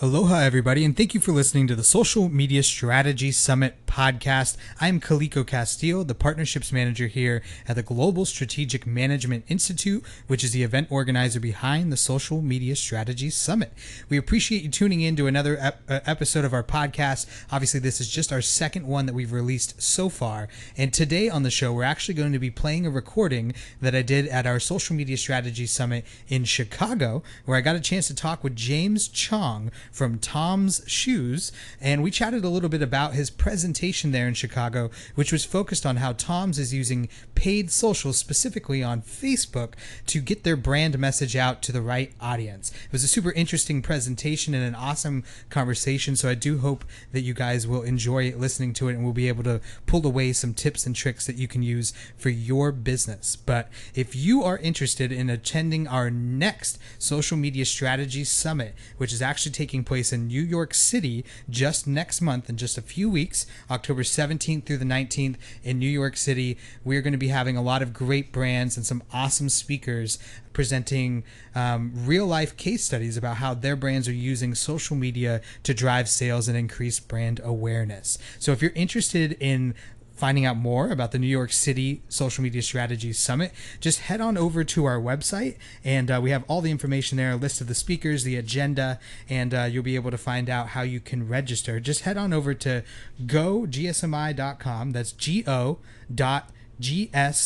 Aloha, everybody, and thank you for listening to the Social Media Strategy Summit podcast. I'm Kaliko Castillo, the Partnerships Manager here at the Global Strategic Management Institute, which is the event organizer behind the Social Media Strategy Summit. We appreciate you tuning in to another ep- uh, episode of our podcast. Obviously, this is just our second one that we've released so far. And today on the show, we're actually going to be playing a recording that I did at our Social Media Strategy Summit in Chicago, where I got a chance to talk with James Chong from Tom's Shoes, and we chatted a little bit about his presentation there in Chicago, which was focused on how Tom's is using paid social, specifically on Facebook, to get their brand message out to the right audience. It was a super interesting presentation and an awesome conversation, so I do hope that you guys will enjoy listening to it and we'll be able to pull away some tips and tricks that you can use for your business. But if you are interested in attending our next social media strategy summit, which is actually taking place in New York City just next month in just a few weeks, October 17th through the 19th in New York City. We're going to be having a lot of great brands and some awesome speakers presenting um, real life case studies about how their brands are using social media to drive sales and increase brand awareness. So if you're interested in finding out more about the New York City Social Media Strategy Summit, just head on over to our website and uh, we have all the information there a list of the speakers, the agenda, and uh, you'll be able to find out how you can register. Just head on over to gogsmi.com. That's G O dot gsmiweb.com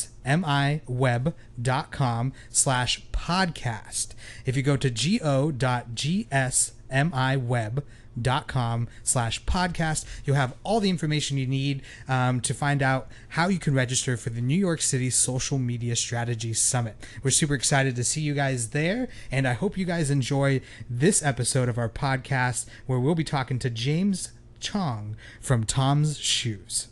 slash podcast. If you go to go.gsmiweb.com dot com slash podcast. You'll have all the information you need um, to find out how you can register for the new york city social media strategy summit. We're super excited to see you guys there and i hope you guys enjoy this episode of our podcast where we'll be talking to james chong from tom's shoes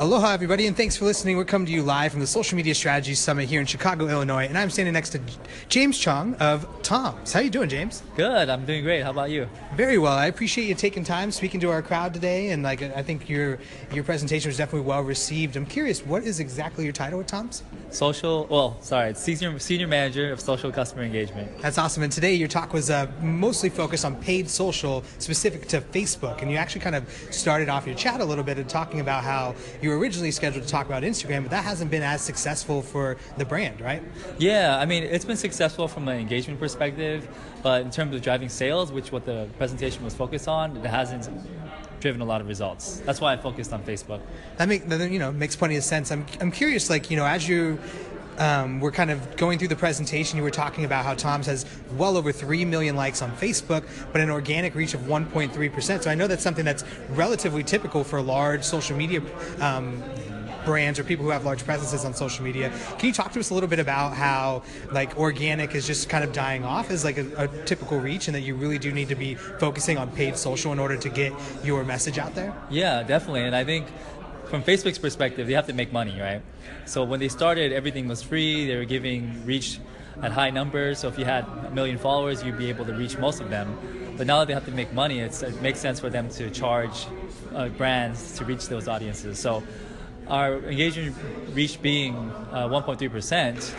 Aloha, everybody, and thanks for listening. We're coming to you live from the Social Media Strategy Summit here in Chicago, Illinois, and I'm standing next to James Chong of Tom's. How you doing, James? Good. I'm doing great. How about you? Very well. I appreciate you taking time speaking to our crowd today, and like I think your your presentation was definitely well received. I'm curious, what is exactly your title at Tom's? Social. Well, sorry, senior senior manager of social customer engagement. That's awesome. And today your talk was uh, mostly focused on paid social, specific to Facebook, and you actually kind of started off your chat a little bit and talking about how you were originally scheduled to talk about Instagram, but that hasn't been as successful for the brand, right? Yeah, I mean, it's been successful from an engagement perspective, but in terms of driving sales, which what the presentation was focused on, it hasn't driven a lot of results. That's why I focused on Facebook. That make that, you know makes plenty of sense. I'm I'm curious, like you know, as you um, we're kind of going through the presentation. You were talking about how Tom's has well over 3 million likes on Facebook, but an organic reach of 1.3%. So I know that's something that's relatively typical for large social media um, brands or people who have large presences on social media. Can you talk to us a little bit about how like organic is just kind of dying off as like a, a typical reach and that you really do need to be focusing on paid social in order to get your message out there? Yeah, definitely. And I think from Facebook's perspective, they have to make money, right? So when they started, everything was free. They were giving reach at high numbers. So if you had a million followers, you'd be able to reach most of them. But now that they have to make money, it makes sense for them to charge uh, brands to reach those audiences. So our engagement reach being uh, 1.3%,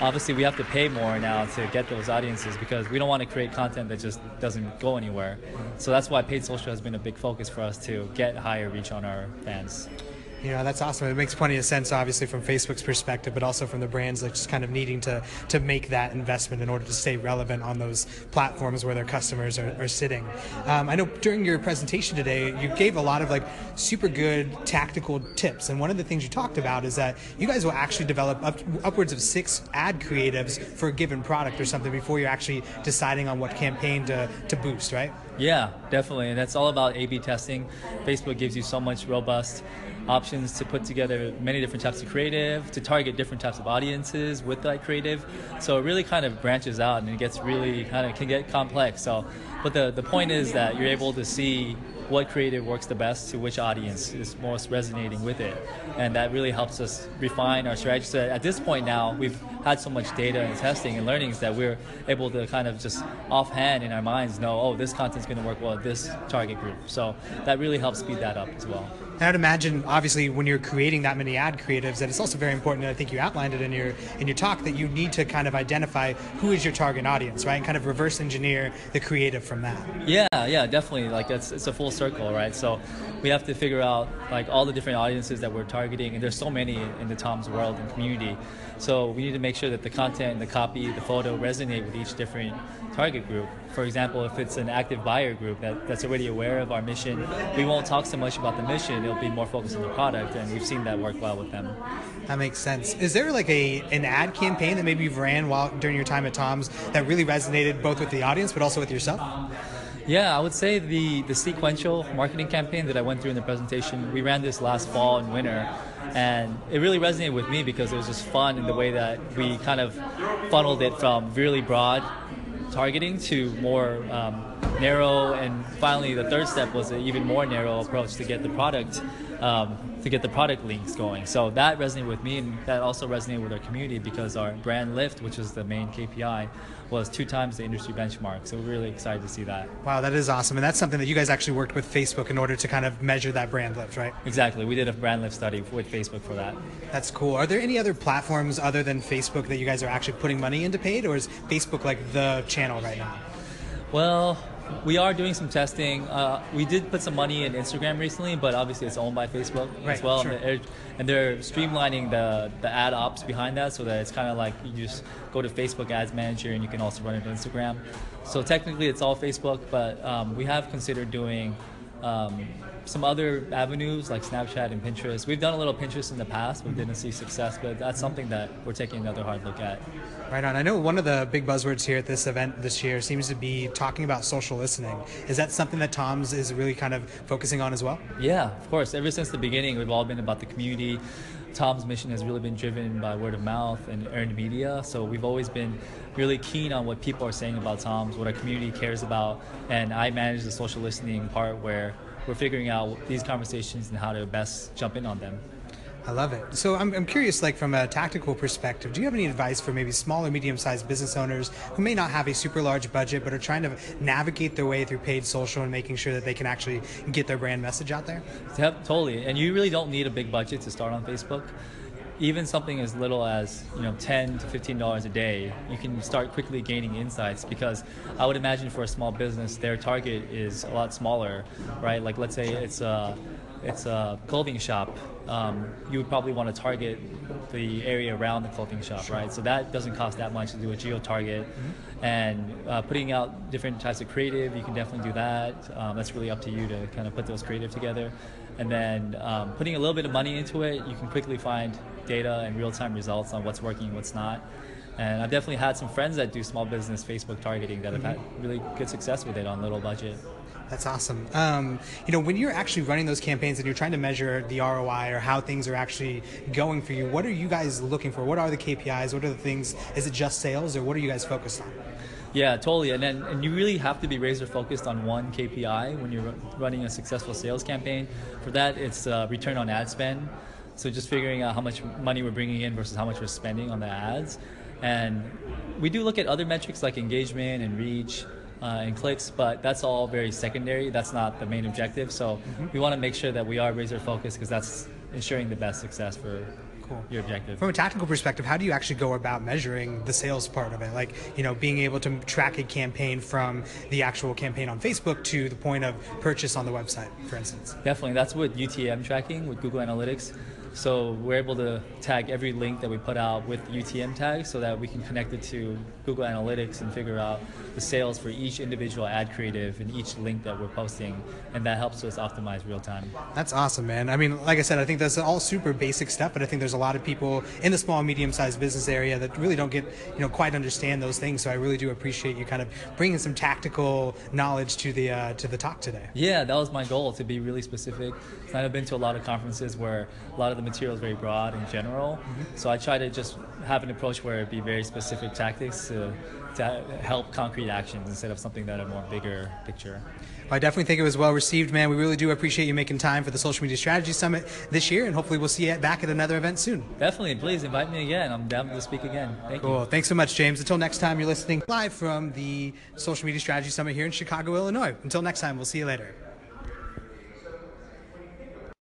obviously we have to pay more now to get those audiences because we don't want to create content that just doesn't go anywhere. So that's why paid social has been a big focus for us to get higher reach on our fans. You know, that's awesome. It makes plenty of sense, obviously, from Facebook's perspective, but also from the brands, like just kind of needing to to make that investment in order to stay relevant on those platforms where their customers are, are sitting. Um, I know during your presentation today, you gave a lot of like super good tactical tips, and one of the things you talked about is that you guys will actually develop up, upwards of six ad creatives for a given product or something before you're actually deciding on what campaign to to boost, right? Yeah, definitely, and that's all about A/B testing. Facebook gives you so much robust options to put together many different types of creative, to target different types of audiences with that creative. So it really kind of branches out and it gets really kind of can get complex. So, but the, the point is that you're able to see what creative works the best to which audience is most resonating with it. And that really helps us refine our strategy. So at this point now, we've had so much data and testing and learnings that we're able to kind of just offhand in our minds know, oh, this content's going to work well with this target group. So that really helps speed that up as well. And I'd imagine, obviously, when you're creating that many ad creatives, that it's also very important. And I think you outlined it in your in your talk that you need to kind of identify who is your target audience, right, and kind of reverse engineer the creative from that. Yeah, yeah, definitely. Like it's it's a full circle, right? So we have to figure out like all the different audiences that we're targeting, and there's so many in the Tom's world and community. So we need to make sure that the content, the copy, the photo resonate with each different target group. For example, if it's an active buyer group that, that's already aware of our mission, we won't talk so much about the mission. It'll be more focused on the product, and we've seen that work well with them. That makes sense. Is there like a an ad campaign that maybe you've ran while during your time at Tom's that really resonated both with the audience but also with yourself? Yeah, I would say the, the sequential marketing campaign that I went through in the presentation, we ran this last fall and winter, and it really resonated with me because it was just fun in the way that we kind of funneled it from really broad targeting to more um, narrow, and finally the third step was an even more narrow approach to get the product um, to get the product links going. So that resonated with me, and that also resonated with our community because our brand lift, which is the main KPI, was two times the industry benchmark. So we're really excited to see that. Wow, that is awesome, and that's something that you guys actually worked with Facebook in order to kind of measure that brand lift, right? Exactly. We did a brand lift study with Facebook for that. That's cool. Are there any other platforms other than Facebook that you guys are actually putting money into paid, or is Facebook like the channel right now? Well, we are doing some testing. Uh, we did put some money in Instagram recently, but obviously it's owned by Facebook right, as well, sure. and, they're, and they're streamlining the the ad ops behind that so that it's kind of like you just go to Facebook Ads Manager and you can also run it on Instagram. So technically it's all Facebook, but um, we have considered doing. Um, some other avenues like Snapchat and Pinterest. We've done a little Pinterest in the past, but didn't see success. But that's something that we're taking another hard look at. Right on. I know one of the big buzzwords here at this event this year seems to be talking about social listening. Is that something that Tom's is really kind of focusing on as well? Yeah, of course. Ever since the beginning, we've all been about the community. Tom's mission has really been driven by word of mouth and earned media. So we've always been really keen on what people are saying about Tom's, what our community cares about. And I manage the social listening part where we're figuring out these conversations and how to best jump in on them. I love it. So I'm, I'm curious, like from a tactical perspective, do you have any advice for maybe small or medium-sized business owners who may not have a super large budget but are trying to navigate their way through paid social and making sure that they can actually get their brand message out there? Yep, totally. And you really don't need a big budget to start on Facebook. Even something as little as you know, ten to fifteen dollars a day, you can start quickly gaining insights. Because I would imagine for a small business, their target is a lot smaller, right? Like let's say it's a it's a clothing shop. Um, you would probably want to target the area around the clothing shop, right? So that doesn't cost that much to do a geo target. Mm-hmm. And uh, putting out different types of creative, you can definitely do that. Um, that's really up to you to kind of put those creative together. And then um, putting a little bit of money into it, you can quickly find data and real time results on what's working, and what's not. And I've definitely had some friends that do small business Facebook targeting that have had really good success with it on little budget. That's awesome. Um, you know, when you're actually running those campaigns and you're trying to measure the ROI or how things are actually going for you, what are you guys looking for? What are the KPIs? What are the things? Is it just sales, or what are you guys focused on? Yeah, totally. And then and you really have to be razor focused on one KPI when you're running a successful sales campaign. For that, it's uh, return on ad spend. So just figuring out how much money we're bringing in versus how much we're spending on the ads. And we do look at other metrics like engagement and reach uh, and clicks, but that's all very secondary. That's not the main objective. So mm-hmm. we want to make sure that we are razor focused because that's ensuring the best success for cool. your objective. From a tactical perspective, how do you actually go about measuring the sales part of it? Like, you know, being able to track a campaign from the actual campaign on Facebook to the point of purchase on the website, for instance. Definitely. That's what UTM tracking, with Google Analytics. So we're able to tag every link that we put out with UTM tags so that we can connect it to Google Analytics and figure out the sales for each individual ad creative and each link that we're posting, and that helps us optimize real time. That's awesome, man. I mean, like I said, I think that's all super basic stuff, but I think there's a lot of people in the small, medium-sized business area that really don't get, you know, quite understand those things. So I really do appreciate you kind of bringing some tactical knowledge to the uh, to the talk today. Yeah, that was my goal to be really specific. I've been to a lot of conferences where a lot of the material is very broad in general. Mm-hmm. So I try to just have an approach where it be very specific tactics to, to help concrete actions instead of something that a more bigger picture. I definitely think it was well received, man. We really do appreciate you making time for the Social Media Strategy Summit this year, and hopefully we'll see you back at another event soon. Definitely, please invite me again. I'm down to speak again. Thank Cool. you. Thanks so much, James. Until next time, you're listening live from the Social Media Strategy Summit here in Chicago, Illinois. Until next time, we'll see you later.